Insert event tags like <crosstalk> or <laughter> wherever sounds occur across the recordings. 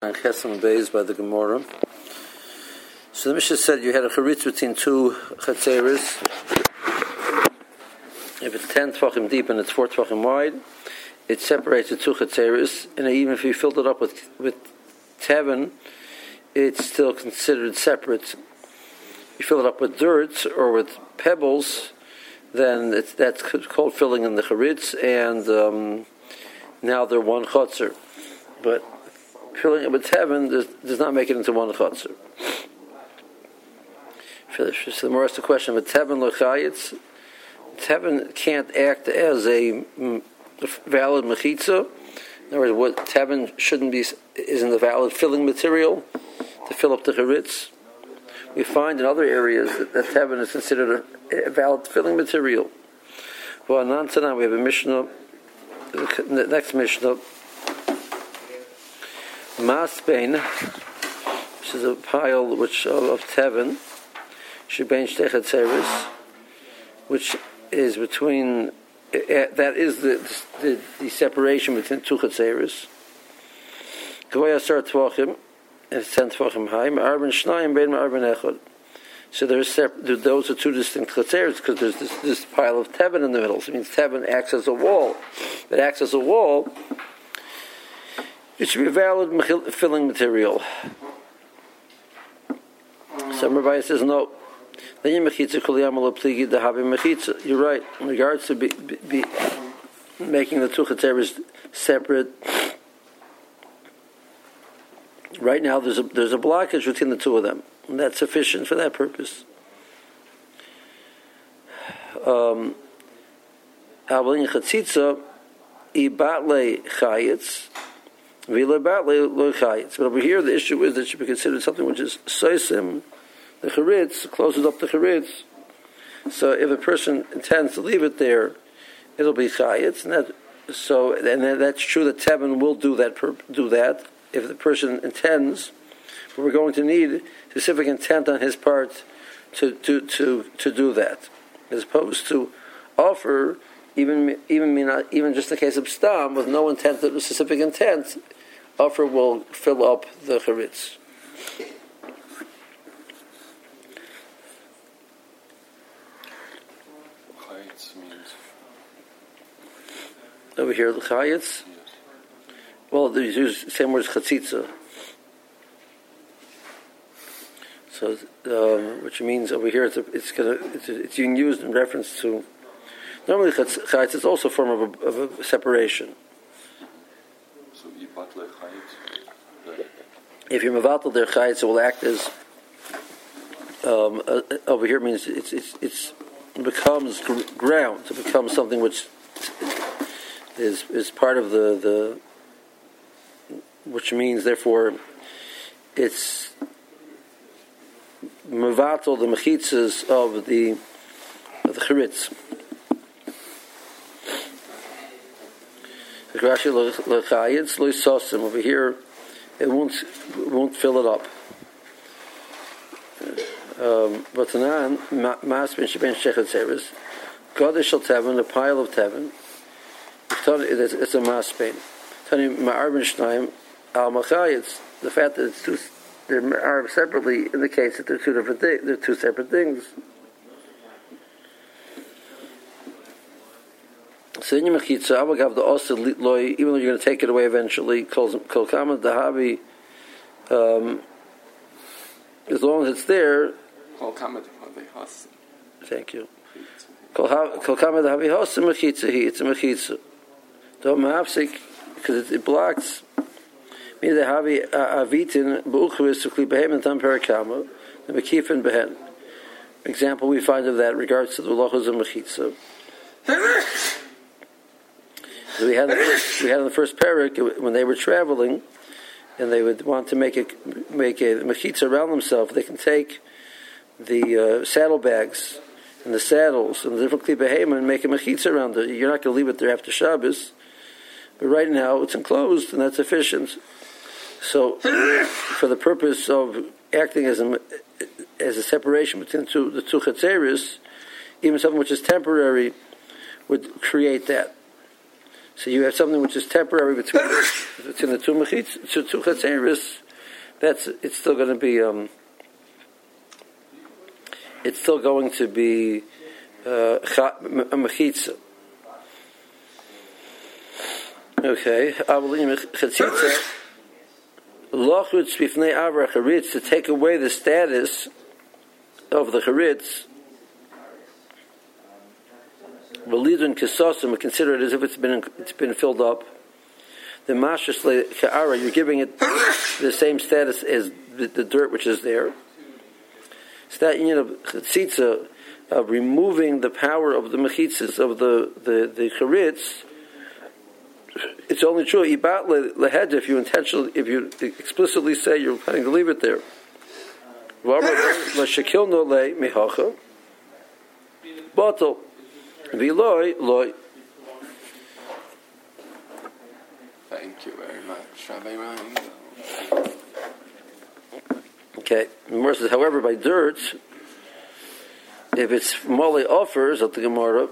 and Chesam Beis by the Gemara. So the Mishnah said you had a charitz between two chatzeres. If it's ten tvachim deep and it's four tvachim wide, it separates the two chatzeres. And even if you filled it up with with tevin, it's still considered separate. You fill it up with dirt or with pebbles, then it's, that's called filling in the charitz, and um, now they're one chotzer. But filling it with tevin does, does not make it into one chotzer. So the more asked the question, but tevin lechayitz, tevin can't act as a mm, valid mechitza. In other words, what tevin shouldn't be isn't the valid filling material to fill up the charitz. We find in other areas that, that is considered a, a valid filling material. Well, we have a Mishnah, the next Mishnah, Masbein, which is a pile which of, of tevin, shebein shtechet seris, which is between uh, that is the, the, the separation between two chatzeres. Gavoya sar tvachim and ten tvachim high. Arben shnayim bein arben echad. So there's those are two distinct chatzeres because there's this, this pile of tevin in the middle. So it means tevin acts as a wall. It acts as a wall it should be valid filling material. Some Rabbi says no. You're right. In regards to be, be, be making the two chatzeres separate, right now there's a there's a blockage between the two of them, and that's sufficient for that purpose. Um, but over here the issue is that should be considered something which is soisim, the charitz, closes up the charitz. So if a person intends to leave it there, it'll be chayitz, and that so and that's true that Tevin will do that do that if the person intends. But we're going to need specific intent on his part to to to, to do that, as opposed to offer even even even just the case of stam with no intent, specific intent. Offer will fill up the charitz. over here the chayitz. Well, they use the same word as chatzitza. So, um, which means over here it's a, it's, gonna, it's, it's being used in reference to. Normally, chayitz is also a form of a, of a separation. So, if you're mevatel their chayitz, it will act as um, uh, over here means it's it's it's it becomes ground. It becomes something which is is part of the the which means therefore it's mevatel the mechitzas of the of the charitz. Over here, it won't won't fill it up. Um, but tanan mas ben sheben shechet seres, God shall tevin a pile of tevin it's a maspein. Tani ma'arben shnayim al machayitz. The fact that it's two, they're separately indicates that they're two different. They're two separate things. So your mechitza, I would have the osa loy, even though you're going to take it away eventually. Kol kama dahavi. Um, as long as it's there. Kol kama dahavi Thank you. Kol kama dahavi hasa mechitza. It's a mechitza. Don't mafsik because it, blocks. Me the havi avitin buchris to klipa hem and tam perakama the mekifin behen. Example we find of that regards to the lochos of mechitza. <laughs> we had we had in the first parak when they were traveling, and they would want to make a make a around themselves. They can take the uh, saddlebags and the saddles and the different klipa and make a mechitza around it. You're not going to leave it there after Shabbos. But right now it's enclosed and that's efficient. So, for the purpose of acting as a, as a separation between the two, the two chatzeris, even something which is temporary would create that. So you have something which is temporary between <coughs> in the two mechitz, two, two chatzeris, that's it's still going to be um, it's still going to be uh, mechitza. Okay, Avalim chatzitza lochutz bifnei avra to take away the status of the charitz. Relidun kisosim, consider it as if it's been it's been filled up. The mashas ka'ara, you're giving it the same status as the, the dirt which is there. It's that union of chatzitza, of removing the power of the mechitzas, of the, the, the charitz, it's only true ibat lehed if you intentionally, if you explicitly say you're planning to leave it there. Bottle. Viloy loy. Thank you very much, Rabbi Ryan. Okay. Gemara says, however, by dirt, if it's mole offers at the Gemara,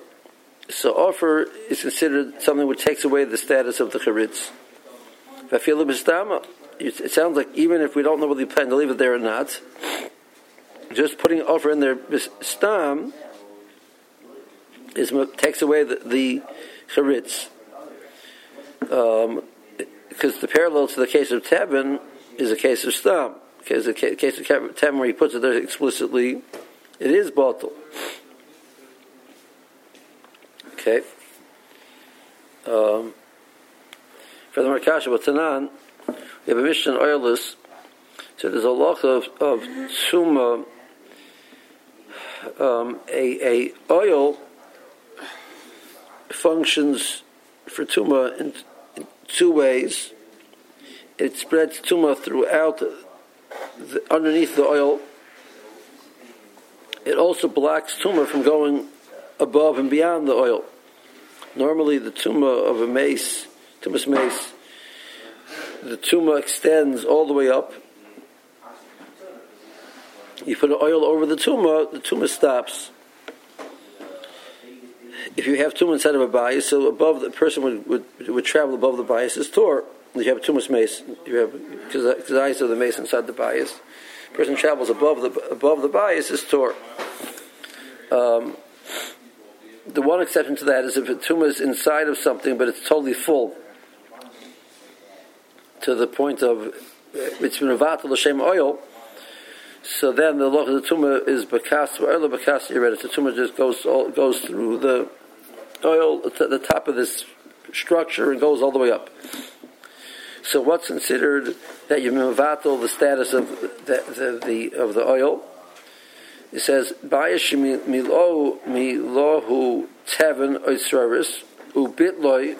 so offer is considered something which takes away the status of the charitz. It sounds like even if we don't know whether you plan to leave it there or not, just putting offer in there stam is takes away the, the charitz. Um, because the parallel to the case of Tevin is a case of stam. Because the case of Tevin where he puts it there explicitly, it is bottle. Okay. Um, Markasha, but Tanan, we have a Mishnah oilless. So there's a lot of, of tsuma, um, a, a oil functions for tuma in, in two ways. It spreads tuma throughout, the, underneath the oil. It also blocks tuma from going above and beyond the oil. Normally, the tuma of a mace, tumas mace, the tuma extends all the way up. You put oil over the tuma, the tuma stops. If you have tuma inside of a bias, so above the person would, would, would travel above the bias is tor. You have a tumas mace. You have because the eyes of the mace inside the bias. Person travels above the above the bias is tor. Um, the one exception to that is if a tuma is inside of something, but it's totally full to the point of it's been avatal l'shem oil. So then the loch of the tuma is bakas oil bakas The tuma just goes all, goes through the oil to the top of this structure and goes all the way up. So what's considered that you've been avatal the status of the, the, the of the oil? It says, Bayish milo milohu teven oisraris, ubitloi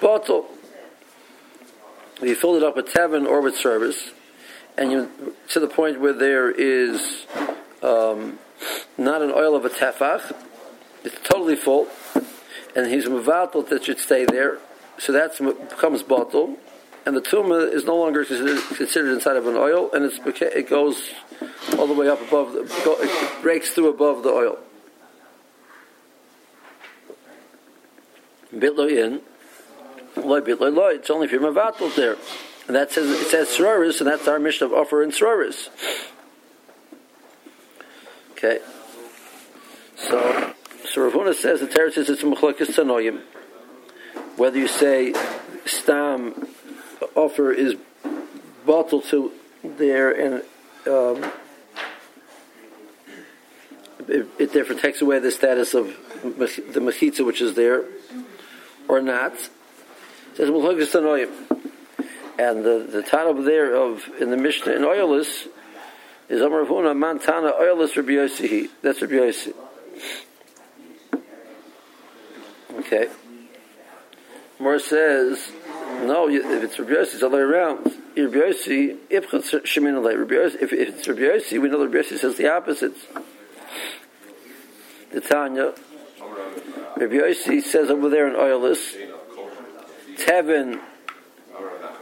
bottle. You filled it up with teven or with service, and you to the point where there is um, not an oil of a tefach, it's totally full, and he's mavatal that should stay there, so that becomes bottle, and the tumah is no longer considered, considered inside of an oil, and it goes all the way up above, the, it breaks through above the oil. Bitlo in, loy bitlo loy. It's only if you're mavatal there, and that says it says sroris, and that's our Mishnah of offer and. Okay, so so Rav Huna says the Torah says it's mechlokes tanoyim. Whether you say stam offer is bottled to there and um, it, it, therefore takes away the status of the mechitza which is there, or not. It says and the the title there of in the Mishnah in oilless is Amar Huna Mantana oilless Rabbi Yossi. That's Rabbi Yossi. Okay. More says no. If it's Rabbi Yossi, it's all the way around. Rabbi Yossi, if it's Rabbi Yossi, we know Rabbi Yossi says the opposite the Tanya. Rabbi Yossi says over there in Oilus, Tevin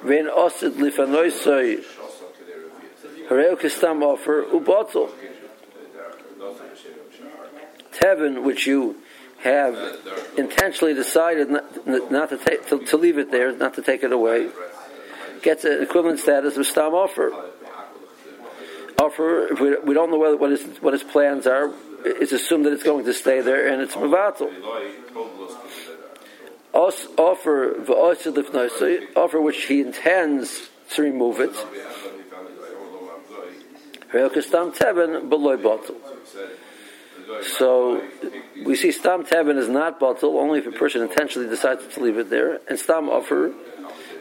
Ven Osid Lifanoisoi Hareo Kistam offer Ubotel. Tevin, which you have intentionally decided not, not to, take, to, to leave it there, not to take it away, gets an equivalent status of stam offer. Offer, we, we don't know what, his, what his plans are, it's assumed that it's going to stay there and it's mavatal. Offer, offer which he intends to remove it. So we see stam tevin is not bottle only if a person intentionally decides to leave it there, and stam offer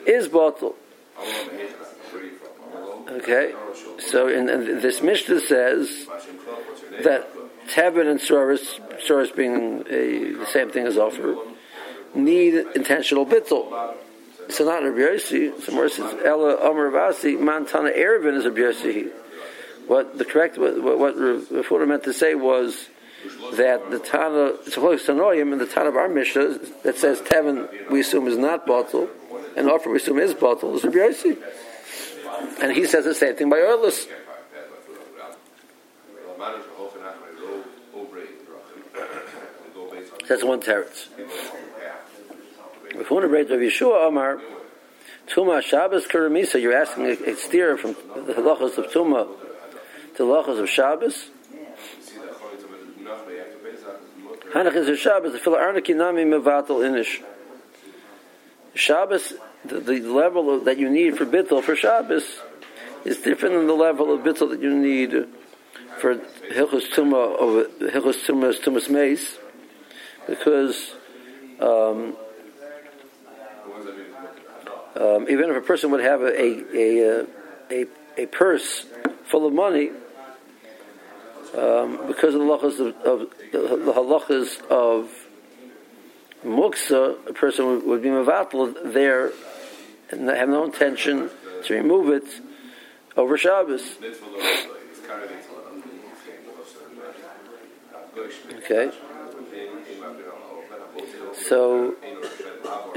is bottle. Okay, so in, in this Mishnah says that tevin and soros, soros being a, the same thing as offer, need intentional bittul. So not a Yossi. So more says Ella Omer Vasi Mantana Eiruvin is a Yossi. What the correct what what meant to say was that the Tana to know him the Tana of our Mishnah that says Tevin we assume is not bottle and offer we assume is bottle is Rabbi Yossi. And he says the same thing by Erlis. That's one teretz. If one of Yeshua Amar, Tuma Shabbos Karamisa, you're asking a, a steer from the halachas of Tuma to halachas of Shabbos. Hanach is a Shabbos, the Fila Arnaki Nami Mevatel Inish. Shabbos, the, the level of, that you need for Bittel for Shabbos is different than the level of Bittel that you need for Hilchus Tumah, of Hilchus Tumah's Tumah's Mace, because um, um, even if a person would have a, a, a, a, purse full of money, um, because of the halachas of, of, the halachas of muksa, a person would, would be mevatel there and have no intention to remove it over Shabbos. Okay. So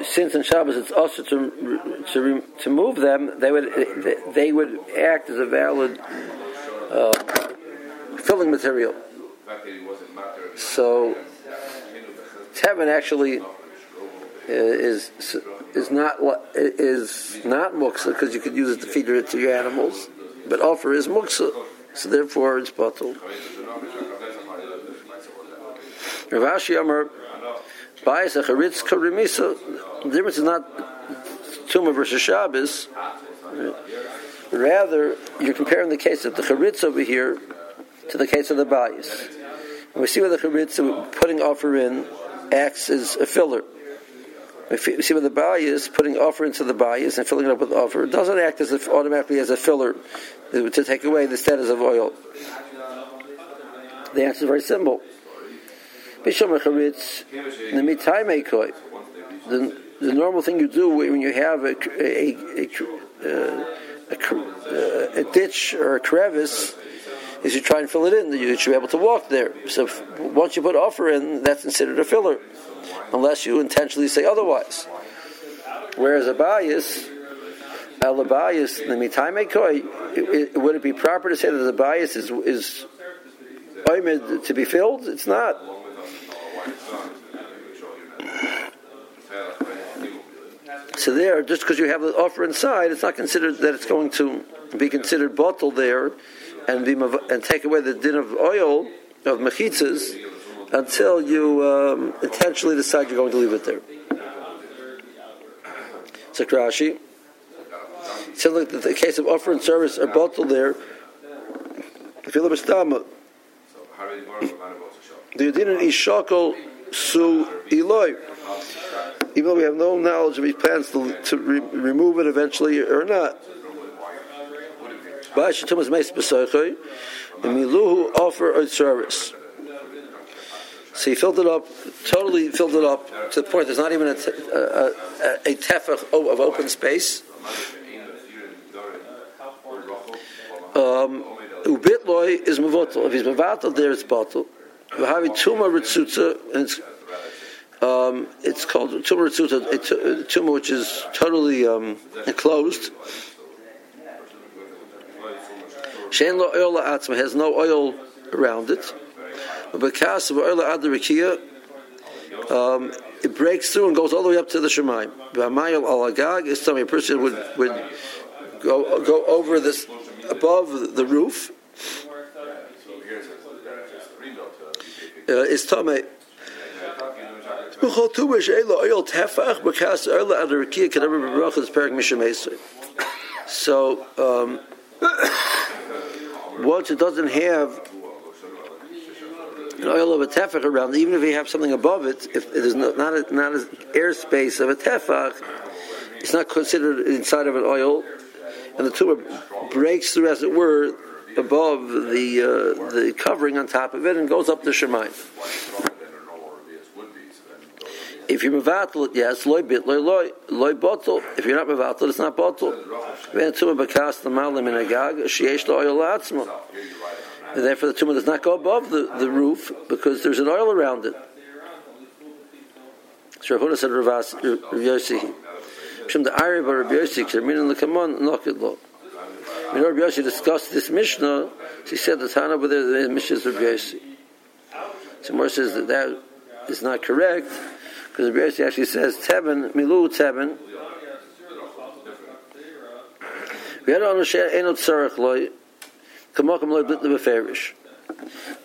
since in Shabbos it's also to to to move them, they would they would act as a valid uh, filling material. So Tevin actually uh, is is not is not muksa because you could use it to feed it to your animals, but offer is muksa, so therefore it's bottled. Rav Ashi Amar Bias a charitz karimisa. The difference is not Tumah versus Shabbos. Rather, you're comparing the case of the charitz over here to the case of the bias. And we see where the charitz putting offer in acts as a filler. We see where the bias putting offer into the bias and filling it up with offer doesn't act as if automatically as a filler to take away the status of oil. The answer is very simple. The, the normal thing you do when you have a, a, a, uh, a, a ditch or a crevice is you try and fill it in. You should be able to walk there. So once you put offer in, that's considered a filler, unless you intentionally say otherwise. Whereas a bias, a bias, the mitame koi, would it be proper to say that the bias is is to be filled? It's not. So there, just because you have the offer inside, it's not considered that it's going to be considered bottled there, and be and take away the din of oil of mechitzas until you um, intentionally decide you're going to leave it there. Sakrashi. So like the, case of offer and service are bottled there. The Yudin Ishakol Su Eloi. Even though we have no knowledge if he plans to, to re- remove it eventually or not. Miluhu offer a service. So he filled it up, totally filled it up to the point there's not even a, a, a, a tefach of open space. Um, Ubitloi is mavotel. If he's mavatel, there it's bottle. V'havi tuma ritzutza, and it's um, it's called tuma ritzutza, a tuma which is totally um, enclosed. Shein lo oil la'atzma has no oil around it. Because of oil adarikia, um, it breaks through and goes all the way up to the Shemaim. B'hamayil al agag is something a person would would go go over this above the roof. Uh, is tame. B'chol tuba she'elo oil tefach ad mishamesay. So um, once it doesn't have an oil of a tefach around, even if you have something above it, if it is no, not a, not an airspace of a tefach, it's not considered inside of an oil, and the tuma breaks through, as it were, above the uh, the covering on top of it and goes up the shemayim. If you're mevatel it, yes, loy bit, loy loy, loy bottle. If you're not mevatel, it's not bottle. The malim in a gag, sheyesh. And therefore, the tuma does not go above the, the roof because there's an oil around it. So Rav Huna said Rav Yossi. Shem the Ari but Rav Yossi, Kermin and Lekamon, knock it low. When Rav Yossi discussed this Mishnah, she said the Tana over there, the Mishnah is Rav Yossi. So Mor says that that is not correct because Rav Yossi actually says Teben, Milu Teben.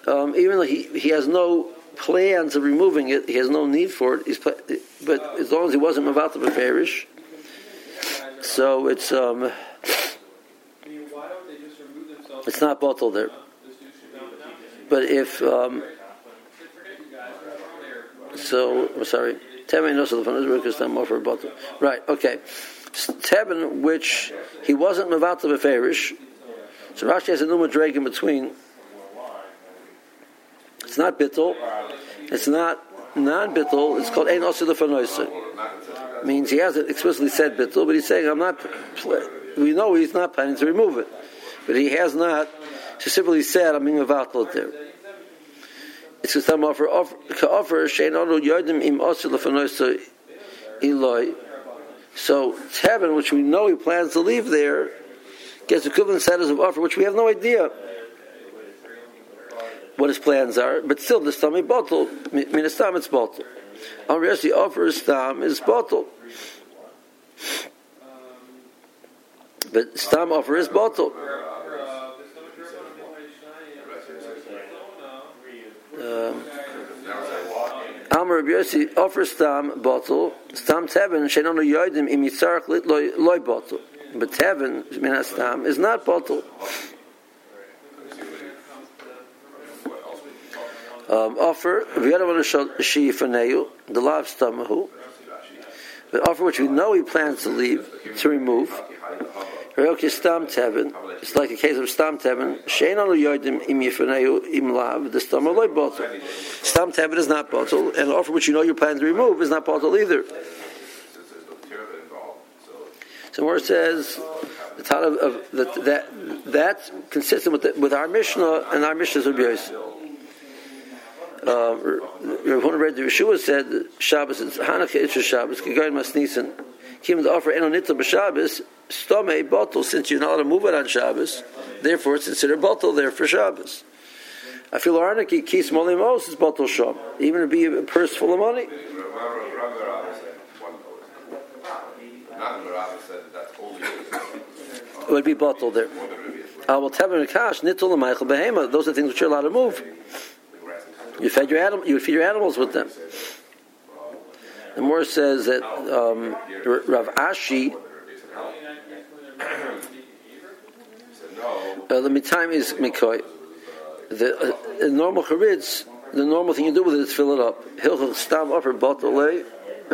Um, even though he, he has no plans of removing it, he has no need for it, he's, but as long as he wasn't Mavat Lebeferish, so it's um, it's not bottled there. But if um, so, I'm sorry, Tevin knows the because I'm over bottle. Right, okay. Tevin, which he wasn't Mavat Lebeferish, so Rashi has a Numa drag in between. It's not bittul. It's not non-bittul. It's called ein osu lefanoisa. Means he hasn't explicitly said bittul, but he's saying I'm not. We know he's not planning to remove it, but he has not specifically said I'm being mevatel there. It's I'm offer offer shein anu yodim im osu lefanoisa iloi. So Tevin, which we know he plans to leave there, gets equivalent status of offer, which we have no idea what his plans are, but still the stam is bottle. Minastam it's bottle. Unless the offer stam is bottle. But stam offer is bottle. Amar Rabbi Yossi offers stam bottle, stam tevin shenon yoidim im yitzarach loy bottle. But tevin minastam is not bottle. um, offer the lav stamahu, the offer which we know he plans to leave to remove. It's like a case of stam tevin. Shein anu yodim im yifaneu im lav the stam loy bottle. Stam tevin is not bottle, and the offer which you know you plan to remove is not bottle either. So where it says the thought of, of that, that that's consistent with the, with our Mishnah and our Mishnah's Rabbi Yosef uh, Rav Huna read the Yeshua said Shabbos it's Hanukkah it's Shabbos Gegayin Masnisen came to offer Enonitza b'Shabbos Stome bottle since you're not allowed to move it on Shabbos therefore it's considered bottle there for Shabbos I feel Arnaki Kis Molimos is bottle shop even to be a purse full of money it would be bottled there. I will tell Kash, and Michael Behema, those are things which you're allowed to move. You fed your animal. You would feed your animals with them. The more says that um, Rav Ashi. Uh, the mitzvah is mikoi. The, uh, normal charitz, the normal thing you do with it is fill it up. He'll stam or bottle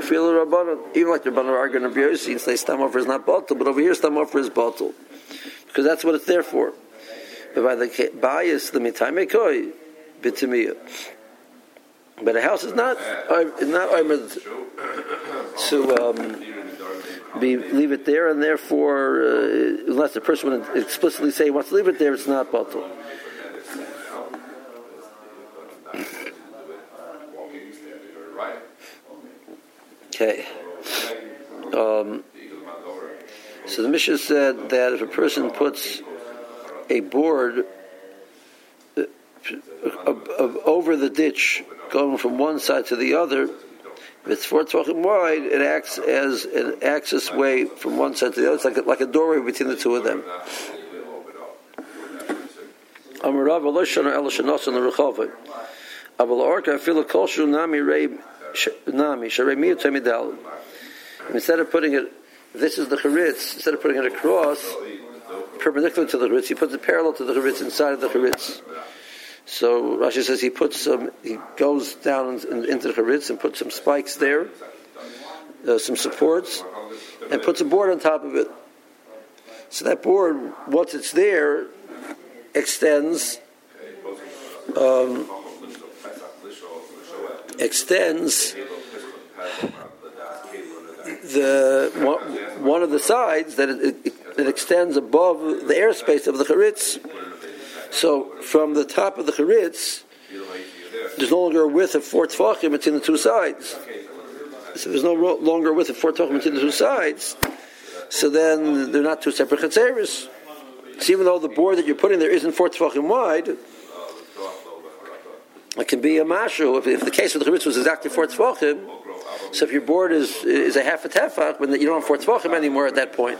Fill it up. Even like the Rabbanon are going to be and say stam offer is not bottle, but over here stam offer is bottle because that's what it's there for. But by the bias, the mitzvah mikoi bitimiyah. But a house is not is not to um, be leave it there, and therefore, uh, unless the person would explicitly say he wants to leave it there, it's not batal. Okay. Um, so the Mishnah said that if a person puts a board uh, over the ditch, going from one side to the other, If it's four tvachim wide, it acts as an access way from one side to the other. It's like a, like a doorway between the two of them. Instead of putting it, this is the charitz. Instead of putting it across, perpendicular to the charitz, he puts it parallel to the charitz inside of the charitz. So Rashi says he puts some, he goes down into the charitz and puts some spikes there, uh, some supports, and puts a board on top of it. So that board, once it's there, extends um, extends the one, of the sides that it, it, it, extends above the airspace of the charitz. So from the top of the charitz, there's no longer a width of four tefachim between the two sides. So there's no longer a width of four tefachim between the two sides. So then they're not two separate chatzeris. So even though the board that you're putting there isn't four tefachim wide, it can be a mashu. If, if the case of the charitz was exactly four tefachim, so if your board is is a half a tefach, when you don't have four tefachim anymore at that point.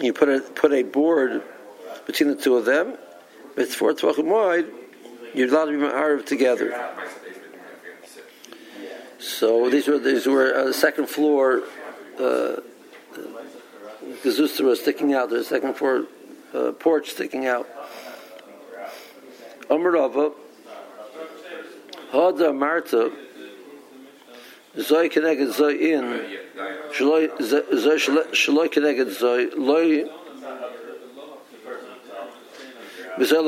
you put a put a board between the two of them. It's four tvachim wide. You're allowed to be ma'ariv together. So these were these were uh, second floor uh, was sticking out. There's a second floor uh, porch sticking out. Amarava Hada Marta Zoy connected Zoy in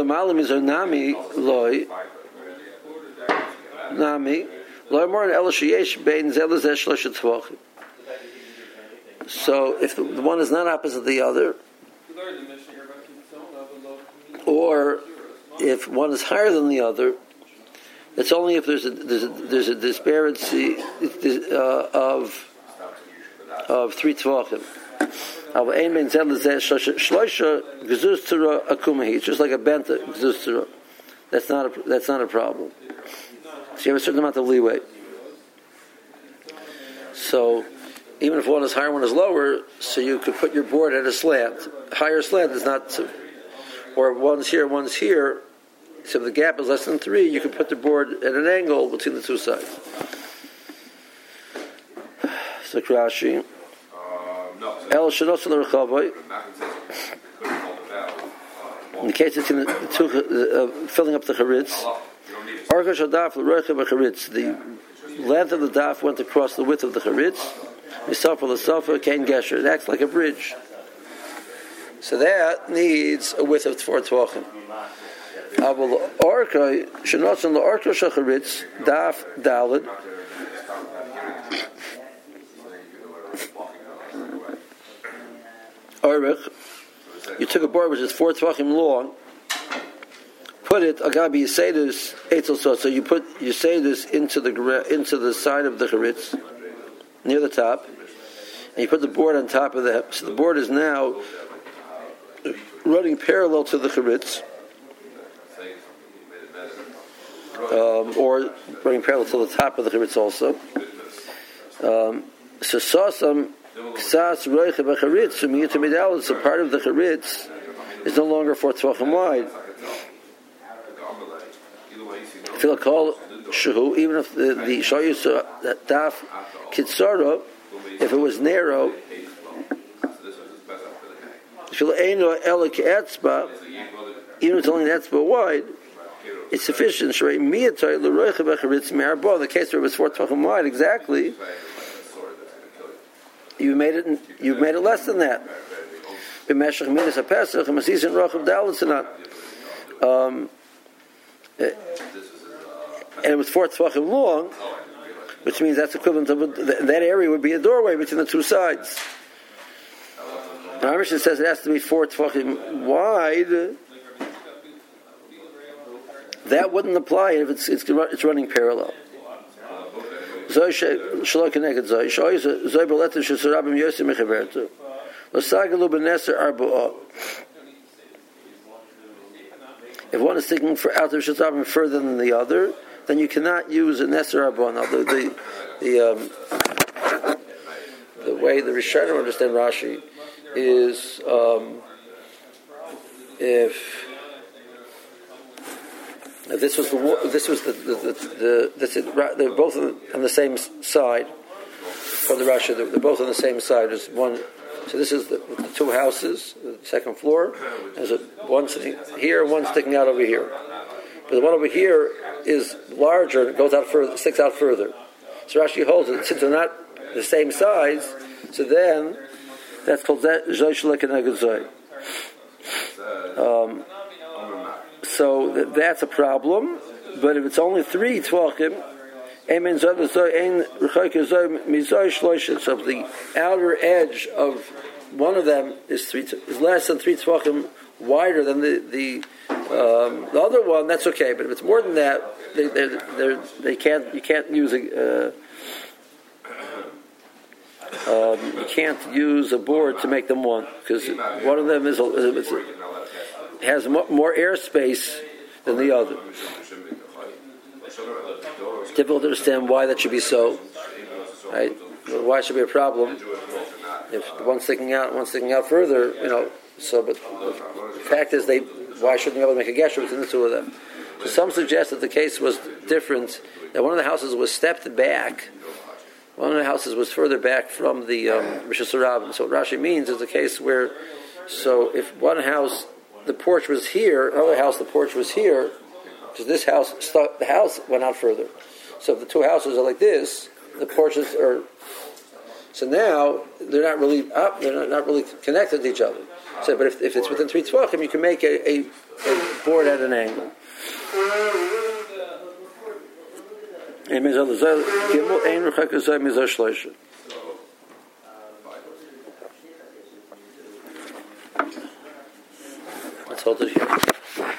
Malam is Nami Loi Nami Loi more El Sheyesh Bein Zel Zesh Shlosh so if the one is not opposite the other, or if one is higher than the other, it's only if there's a there's a, there's a disparity uh, of of three tvachim. It's just like a benta That's not a that's not a problem. So you have a certain amount of leeway. So even if one is higher, one is lower, so you could put your board at a slant. Higher slant is not, or one's here, one's here. So if the gap is less than three, you can put the board at an angle between the two sides. So Rashi. El Shanos In the case it's in the two, uh, uh, filling up the charitz, the length of the daf went across the width of the charitz. Misofa Lasofa Kain Gesher. It acts like a bridge. So that needs a width of four tvachim. Aval orka shenotzen the orka shacharitz daf dalid. Orich, you took a board which is four tvachim long, put it agabi this etzel so so you put this into the into the side of the charitz near the top, and you put the board on top of that. So the board is now running parallel to the charitz, um, or running parallel to the top of the charitz also. Um, so sasam ksas roicha b'charitz sumiyitamidal. So part of the charitz is no longer four tvachim wide. Filakol shahu, even if the, the that daf Kitsara, if it was narrow, even if it's only an etzba wide, it's sufficient. The case where it was four tefachim wide, exactly. You made it. You made it less than that. Um, and it was four tefachim long which means that's equivalent to that area would be a doorway between the two sides. Now, says it has to be four tefachim wide. That wouldn't apply if it's it's, it's running parallel. Beletem shesarabim yosim mechavertu. Losagalu beneser arboa. If one is sticking for out of Shatabim further than the other, then you cannot use a Neser Arbonah. The, the, the, um, the way the Rishonim understand Rashi is um, if this was the this was the the, the, the is, they're both on the same side from the Rashi. They're, they're both on the same side. There's one. So this is the, the two houses, the second floor. There's a, one sitting here, one sticking out over here. But the one over here is larger and goes out further, sticks out further. So Rashi holds it since they're not the same size. So then that's called Zoy um, So that, that's a problem. But if it's only three tvachim, so the outer edge of one of them is three is less than three tvachim wider than the the um, the other one, that's okay. But if it's more than that, they they they can't you can't use a. Uh, um, you can't use a board to make them one because one of them is, a, is a, has more airspace than the other. difficult to understand why that should be so. Right? Why should be a problem if one's sticking out, one's sticking out further? You know. So, but the fact is, they why shouldn't they be able to make a gesher between the two of them? So some suggest that the case was different. That one of the houses was stepped back one of the houses was further back from the um, Rosh So what Rashi means is a case where, so if one house, the porch was here, another house, the porch was here, because this house, the house went out further. So if the two houses are like this, the porches are, so now they're not really up, they're not, really connected to each other. So, but if, if it's within three tvachim, you can make a, a, a board at an angle. Let's hold it here.